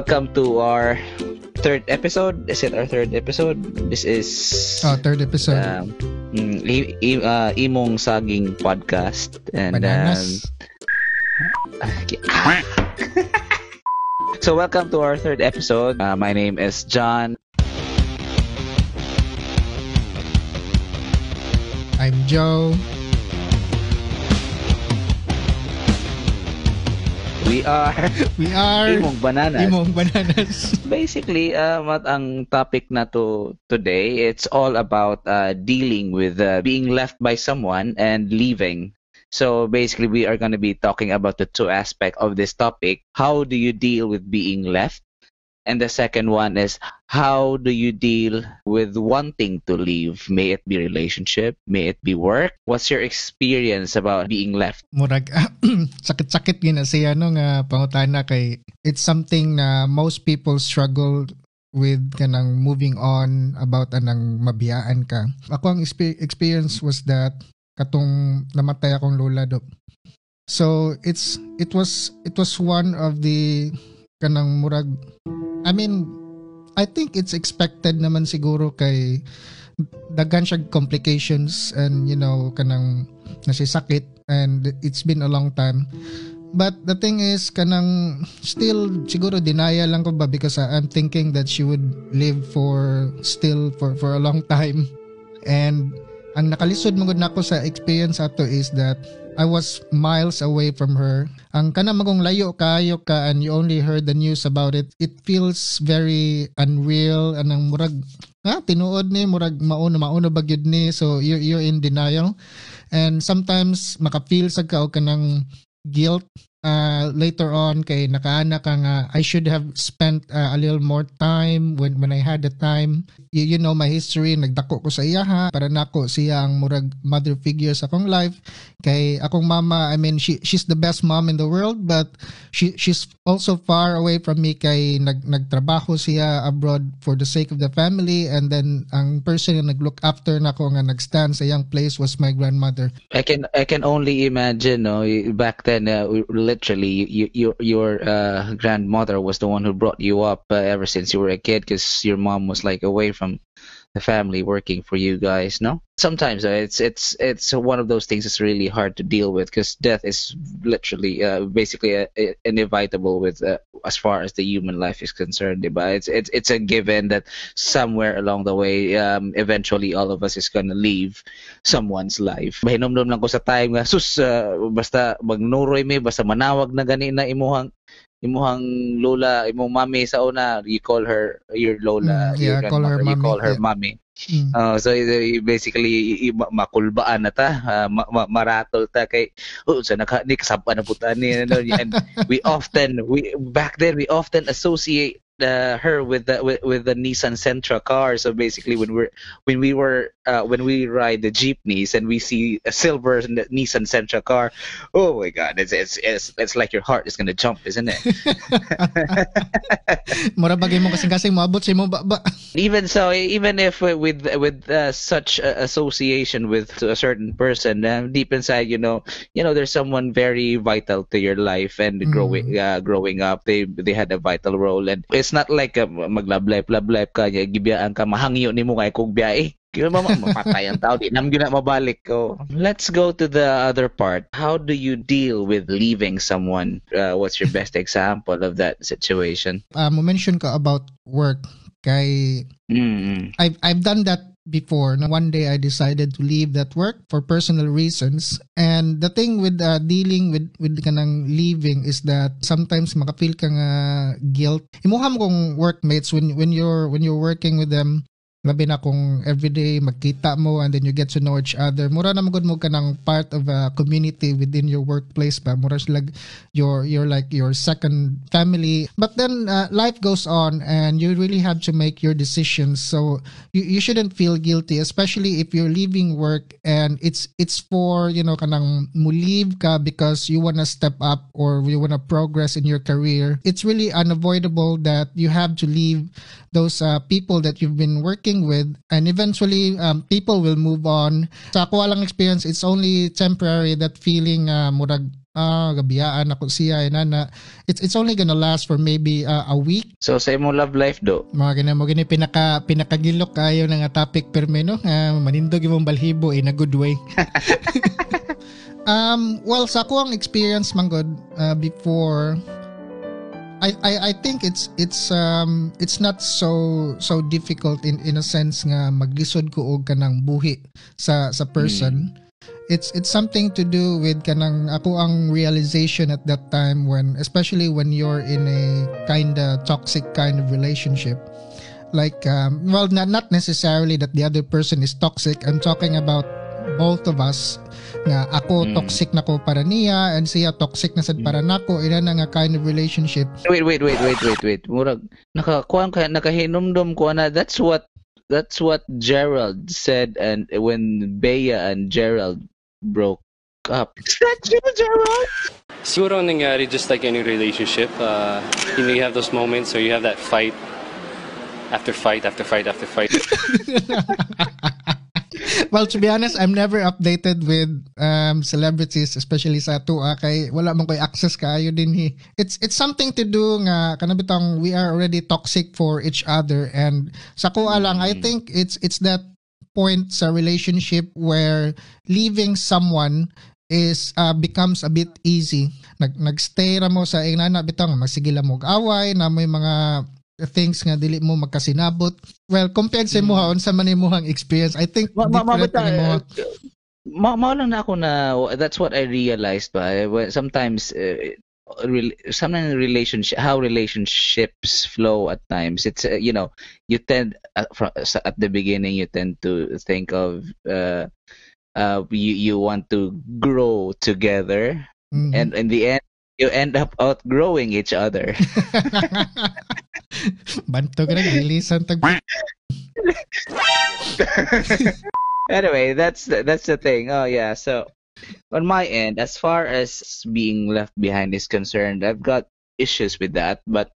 Welcome to our third episode. Is it our third episode? This is Oh, third episode. um, mm, uh, Imong Saging Podcast. And Bananas. um, so welcome to our third episode. Uh, my name is John. I'm Jhow. We are We are Imong Bananas. Imong Bananas. Basically, um, at ang topic na to today, it's all about uh, dealing with uh, being left by someone and leaving. So basically, we are going to be talking about the two aspects of this topic. How do you deal with being left? And the second one is how do you deal with wanting to leave? May it be relationship, may it be work. What's your experience about being left? Murag sakit-sakit gina siya no nga pangutana kay it's something na most people struggle with kanang moving on about anang mabiyaan ka. Ako ang expe- experience was that katong namatay akong lola do. So it's it was it was one of the kanang murag I mean I think it's expected naman siguro kay daghan siya complications and you know kanang nasisakit and it's been a long time. But the thing is kanang still siguro denial lang ko ba because I'm thinking that she would live for still for for a long time. And ang nakalisod mo gud nako sa experience ato is that I was miles away from her. Ang kana magong layo kayo ka and you only heard the news about it. It feels very unreal anang murag ha tinuod ni murag mauna mauna ba gyud ni so you're, you're in denial and sometimes maka-feel sa ka og kanang guilt uh, later on kay nakaana ka nga I should have spent uh, a little more time when when I had the time. You, you know my history nagdako ko sa iya ha para nako siya ang murag mother figure sa akong life. Kay akong mama I mean she she's the best mom in the world but she she's also far away from me kay nag nagtrabaho siya abroad for the sake of the family. And then ang person na naglook after nako nga nagstand sa iyang place was my grandmother. I can I can only imagine. No, back then, uh, literally, you, you, your uh, grandmother was the one who brought you up uh, ever since you were a kid, because your mom was like away from the family, working for you guys. No, sometimes uh, it's it's it's one of those things that's really hard to deal with, because death is literally, uh, basically, uh, i- inevitable with uh, as far as the human life is concerned. But it's it's it's a given that somewhere along the way, um, eventually, all of us is gonna leave someone's life. Lang ko sa time nga sus uh, basta magnuroy mi basta manawag na gani na imuhang imuhang lola, imong mami sa una, you call her your lola, Mm, your yeah, call her grandmother, you mommy, call her yeah. mommy. Mm. Uh, so basically i- i- ma- makulbaan na ta, uh, ma- ma- maratol ta kay oh sa naka ni kasaba na puta ni ano and we often we back then we often associate uh, her with the with, with the Nissan Sentra car. So basically, when we're when we were uh, when we ride the jeepneys and we see a silver Nissan Sentra car, oh my God, it's it's it's, it's like your heart is gonna jump, isn't it? Mura bagay mo kasing kasing moabot sa imong baba. even so, even if uh, with with uh, such a association with a certain person, uh, deep inside, you know, you know, there's someone very vital to your life, and Mm. growing uh, growing up, they they had a vital role, and it's not like uh, maglablay lablay ka, gibiyaan ka, mahangyo ni mo kay biyahe. Kaya ba mapatay ang tao, di nam yun na mabalik ko. Let's go to the other part. How do you deal with leaving someone? Uh, what's your best example of that situation? Mo mention ka about work kay Mm-mm. I've I've done that before. One day I decided to leave that work for personal reasons. And the thing with uh, dealing with with kanang leaving is that sometimes makafeel ka nga guilt. Imuham kong workmates when when you're when you're working with them labi na kung everyday magkita mo and then you get to know each other. Mura na magud mo ka ng part of a community within your workplace ba? Mura sila your you're like your second family. But then uh, life goes on and you really have to make your decisions. So you, you shouldn't feel guilty especially if you're leaving work and it's it's for you know kanang mo leave ka because you want to step up or you want to progress in your career. It's really unavoidable that you have to leave those uh, people that you've been working with and eventually um, people will move on. Sa ako walang experience it's only temporary that feeling uh, murag ah gabiyaan ako siya ina na it's it's only gonna last for maybe uh, a week. So sa imong love life do, mga gina mo gini pinaka pinakagilok kayo ng nga topic perme no nga manindog imong balhibo in a good way. Um well sa ako ang experience man god uh, before I, I I think it's it's um it's not so so difficult in in a sense nga maglisod ko og kanang buhi sa sa person. It's it's something to do with kanang ako ang realization at that time when especially when you're in a kind of toxic kind of relationship. Like um, well not, not necessarily that the other person is toxic. I'm talking about both of us nga ako Mm. toxic na ko para niya and siya toxic na sad para nako ina na nga kind of relationship Wait, wait, wait, wait, wait, wait. Murag nakakuan ka nakahinumdum ko na that's what that's what Gerald said and when Bea and Gerald broke up. Is that you, Gerald? Siguro ang nangyari just like any relationship, uh, you know, you have those moments or you have that fight after fight after fight after fight. well, to be honest, I'm never updated with um, celebrities, especially sa tua kay wala man koy access kaayo din hi. It's it's something to do nga kanabitang we are already toxic for each other and sa ko lang I think it's it's that point sa relationship where leaving someone is uh, becomes a bit easy. Nag nagstay ra mo sa inana bitang masigila mo away na may mga things nga dili mo magkasinabot. Well, compared sa mo unsa man imong experience, I think Ma, ma, ma, uh, ma, ma lang na ako na that's what I realized ba when sometimes uh, rel- sometimes relationship how relationships flow at times. It's uh, you know you tend uh, from, at the beginning you tend to think of uh, uh you you want to grow together. Mhm. and in the end you end up outgrowing each other Anyway, that's the, that's the thing. Oh yeah, so on my end, as far as being left behind is concerned, I've got issues with that, but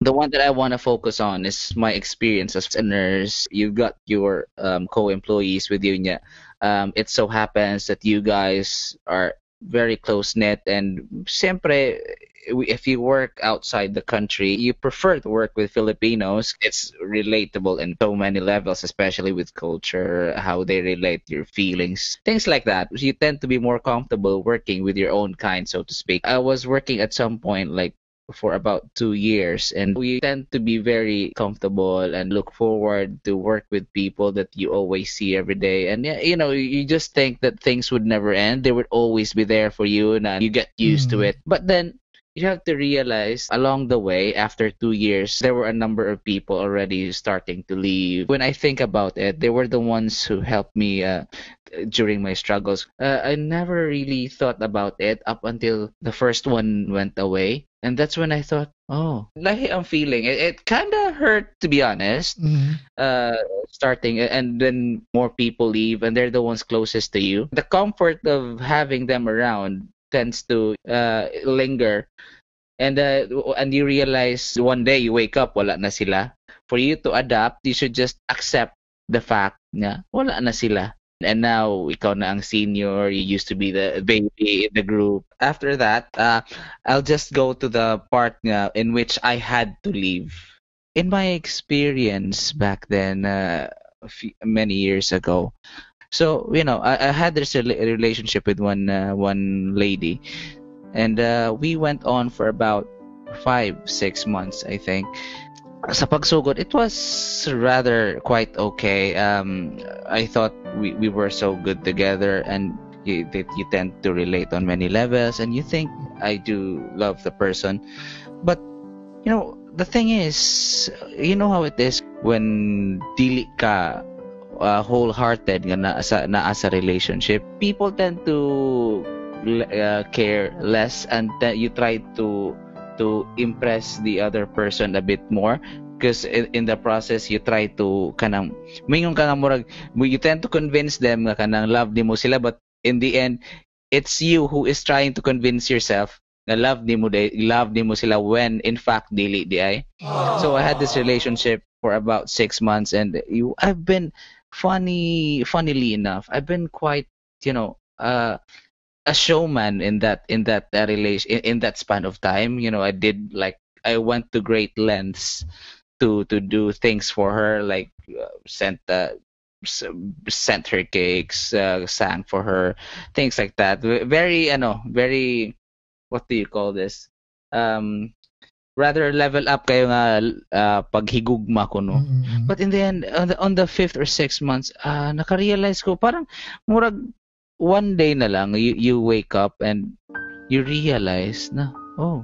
the one that I want to focus on is my experience as a nurse. You've got your um, co-employees with you. Nya. Um, it so happens that you guys are very close knit, and siempre, if you work outside the country, you prefer to work with Filipinos. It's relatable in so many levels, especially with culture, how they relate your feelings, things like that. You tend to be more comfortable working with your own kind, so to speak. I was working at some point like for about two years and we tend to be very comfortable and look forward to work with people that you always see every day and yeah, you know you just think that things would never end they would always be there for you and you get used to Mhm. it but then you have to realize along the way after two years there were a number of people already starting to leave. When i think about it they were the ones who helped me uh, during my struggles. Uh, i never really thought about it up until the first one went away. And that's when i thought oh like i'm feeling. It, it kind of hurt to be honest Mhm. uh starting and then more people leave and they're the ones closest to you. The comfort of having them around tends to uh linger. And uh, and you realize one day you wake up wala na sila. For you to adapt you should just accept the fact na wala na sila. And now ikaw na ang senior you used to be the baby in the group. After that uh, I'll just go to the part nga in which I had to leave. In my experience back then uh, many years ago so you know I, I had this relationship with one uh, one lady and uh, we went on for about five six months I think. Sa pagsugod it was rather quite okay. Um I thought we, we were so good together and you, you tend to relate on many levels and you think I do love the person. But you know the thing is you know how it is when dili ka uh, wholehearted nga na sa na sa relationship. People tend to uh, care less and that you try to to impress the other person a bit more. Because in, in the process you try to kanang mingon ka murag you tend to convince them nga kanang love di mo sila but in the end it's you who is trying to convince yourself na love di mo di, love di mo sila when in fact dili di ay? So I had this relationship for about six months and you I've been funny funnily enough I've been quite you know uh a showman in that in that uh, relation in, in that span of time. You know, I did like I went to great lengths to to do things for her, like uh, sent uh, sent her cakes, uh, sang for her, things like that. Very, you know, very, what do you call this? Um, rather level up kayo nga uh, paghigugma ko no. Mm-mm. But in the end, on the, on the fifth or sixth months, uh, nakarealize ko parang murag one day na lang you, you wake up and you realize na oh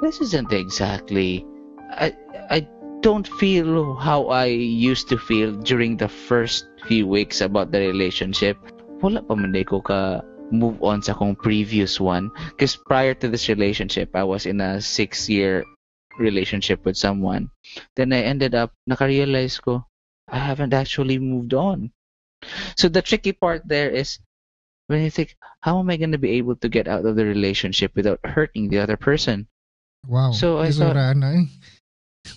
this isn't exactly I I don't feel how I used to feel during the first few weeks about the relationship. Wala pa man ko ka move on sa kong previous one. Because prior to this relationship, I was in a six-year relationship with someone. Then I ended up, nakarealize ko, I haven't actually moved on. So the tricky part there is when you think, how am I going to be able to get out of the relationship without hurting the other person? Wow. So I thought- ano eh.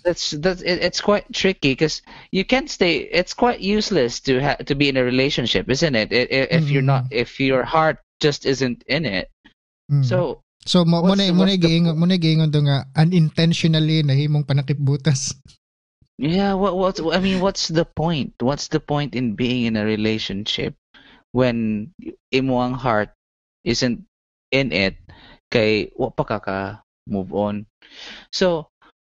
That's that's it, it's quite tricky because you can't stay it's quite useless to ha- to be in a relationship isn't it? I- i- if you're not if your heart just isn't in it. Mm. so So mo mo na mo na giingon mo na giingon do nga unintentionally nahimong panakipbutas. yeah what what i mean what's the point? What's the point in being in a relationship when imo ang heart isn't in it kay wa pa ka move on? So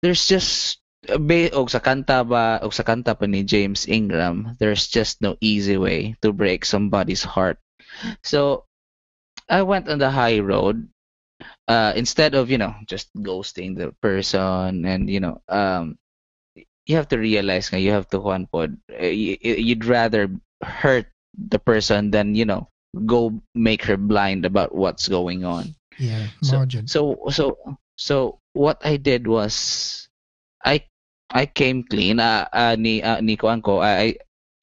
there's just ba- og sa kanta ba og sa kanta pa ni James Ingram there's just no easy way to break somebody's heart. So I went on the high road uh instead of you know just ghosting the person and you know um you have to realize nga you have to kuan pod eh, you'd rather hurt the person than you know go make her blind about what's going on. Yeah, So- so so so what I did was I I came clean. Uh, uh ni uh, ni ko I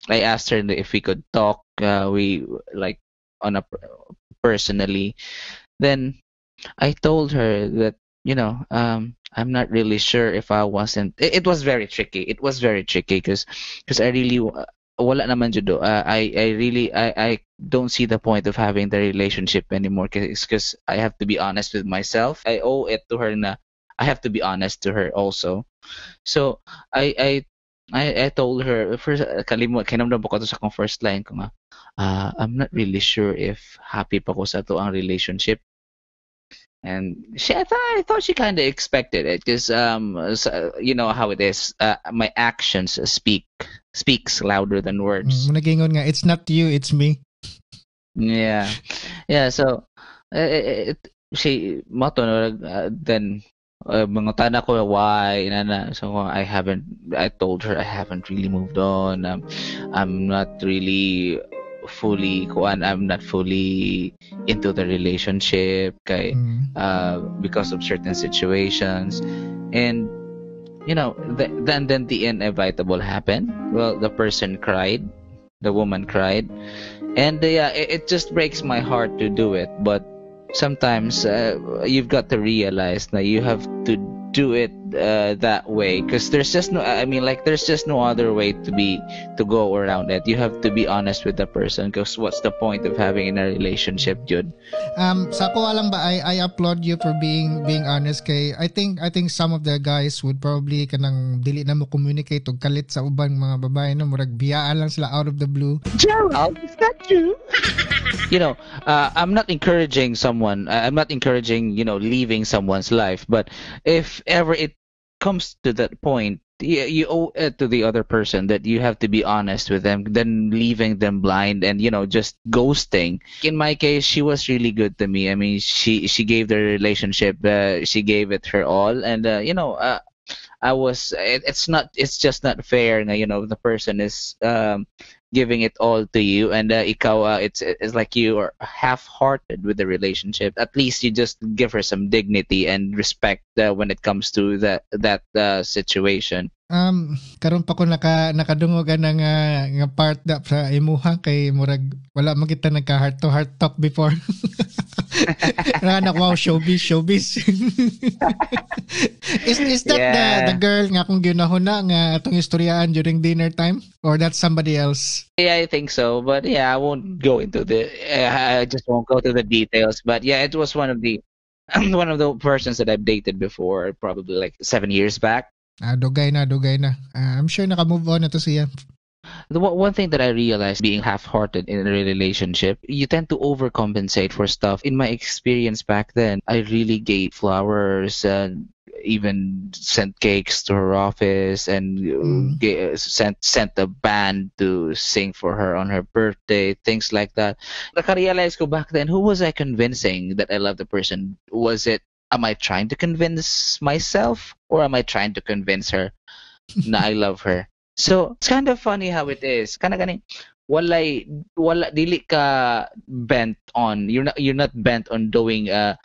I asked her if we could talk. Uh, we like on a personally. Then I told her that you know um I'm not really sure if I wasn't. It, it was very tricky. It was very tricky because because I really wala naman judo. Uh, I I really I I don't see the point of having the relationship anymore because I have to be honest with myself. I owe it to her na I have to be honest to her also. So I I I, I told her first kalimot kinamdam ko to sa kong first line ko nga uh, I'm not really sure if happy pa ko sa to ang relationship. And she, I thought, I thought she kind of expected it because um, so, you know how it is. Uh, my actions speak speaks louder than words. Mm, mo na giingon nga it's not you, it's me. Yeah, yeah. So, uh, it, she mato no, uh, then uh, ko why na na so I haven't I told her I haven't really moved on um, I'm not really fully kuan I'm not fully into the relationship kay Mm. uh, because of certain situations and you know th- then then the inevitable happened. Well the person cried. The woman cried. And uh, yeah it, it just breaks my heart to do it. But sometimes uh, you've got to realize that you have to do it uh, that way because there's just no i mean like there's just no other way to be to go around it you have to be honest with the person because what's the point of having in a relationship dude Um sa ko lang ba I I applaud you for being being honest kay I think I think some of the guys would probably kanang dili na mo communicate og kalit sa ubang mga babae no murag biyaan lang sila out of the blue. Gerald, is that you? you know, uh, I'm not encouraging someone. I'm not encouraging you know leaving someone's life. But if ever it comes to that point, you, you owe it to the other person that you have to be honest with them. Then leaving them blind and you know just ghosting. In my case, she was really good to me. I mean, she she gave the relationship. Uh, she gave it her all, and uh, you know. Uh, I was. It, it's not. It's just not fair. You know, the person is um, giving it all to you and uh, ikaw uh, it's it's like you are half-hearted with the relationship. At least you just give her some dignity and respect uh, when it comes to that that uh, situation Um, karon pa ko naka nakadungogan nga nga nga part da sa imuha kay murag wala man kita nagka heart to heart talk before. Ra na wow showbiz showbiz. is is that Yeah. the the girl nga kung ginahuna nga atong istoryaan during dinner time or that's somebody else? Yeah, I think so. But yeah, I won't go into the. Uh, I just won't go to the details. But yeah, it was one of the one of the persons that I've dated before, probably like seven years back. Ah, dugay na, dugay na. Ah, I'm sure naka-move on na to siya. The one thing that I realized being half-hearted in a relationship, you tend to overcompensate for stuff. In my experience back then, I really gave flowers and even sent cakes to her office and uh, Mm. ga- sent sent a band to sing for her on her birthday, things like that. Nakarealize ko back then, who was I convincing that I love the person? Was it am I trying to convince myself or am I trying to convince her na I love her? So it's kind of funny how it is. Kana gani walay wala dili ka bent on you're not you're not bent on doing uh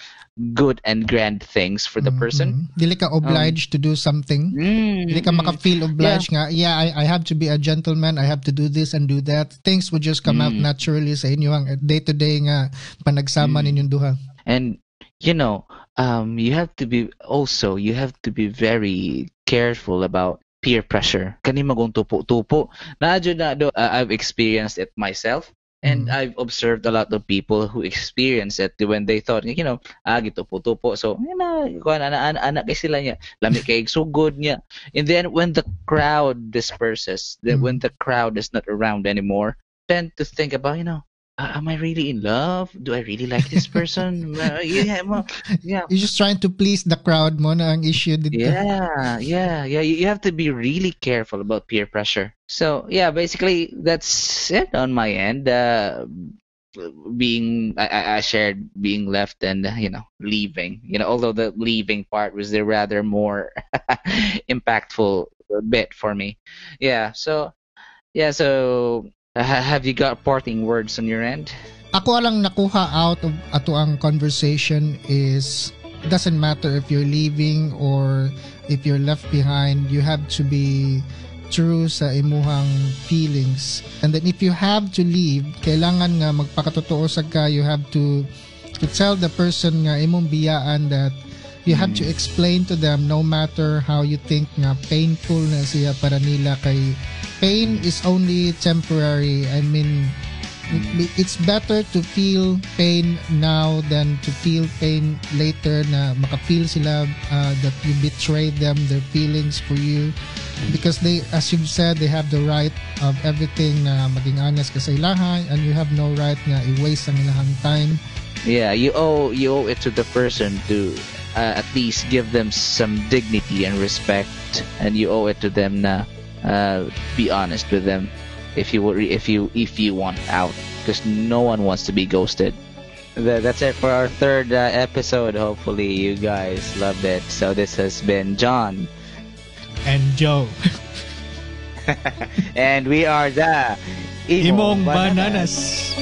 good and grand things for the person. Mhm. Dili ka obliged to do something. Mm, Hindi ka mm. maka-feel obliged nga, yeah, I, I have to be a gentleman, I have to do this and do that. Things would just come out Mm. naturally sa inyo ang day-to-day nga panagsama Mm. ninyong duha. And you know, um, you have to be also you have to be very careful about peer pressure. Kani magong tupo-tupo. Naadyo na do uh, I've experienced it myself. And Mm. I've observed a lot of people who experience it when they thought, you know, ah, gitupo-tupo. So, yun na, kuan, ana, ana, ana kay sila niya. Lami kay so good niya. And then when the crowd disperses, Mm. when the crowd is not around anymore, tend to think about, you know, ah, am I really in love? Do I really like this person? Uh, yeah, mo- yeah. You're just trying to please the crowd mo na ang issue dito. Yeah, yeah, yeah. You, you have to be really careful about peer pressure. So yeah, basically that's it on my end. Uh, being I I shared being left and you know leaving. You know, although the leaving part was the rather more impactful bit for me. Yeah. So yeah. So ha- have you got parting words on your end? Ako lang nakuha out of ato ang conversation is it doesn't matter if you're leaving or if you're left behind, you have to be true sa imuhang feelings. And then if you have to leave, kailangan nga magpakatotoo sa ka, you have to to tell the person nga imong biyaan that you have to hmm. explain to them no matter how you think nga painful na siya para nila kay pain is only temporary. I mean, hmm. it's better to feel pain now than to feel pain later na makafeel sila uh, that you betrayed them their feelings for you. Hmm. Because they as you've said they have the right of everything na maging honest ka sa and you have no right nga i-waste ang ilahang time. Yeah, you owe you owe it to the person to uh, at least give them some dignity and respect, and you owe it to them na uh, be honest with them if you were if you if you want out, because no one wants to be ghosted. That's it for our third uh, episode. Hopefully, you guys loved it. So this has been John, and Jhow and we are the Imong Bananas.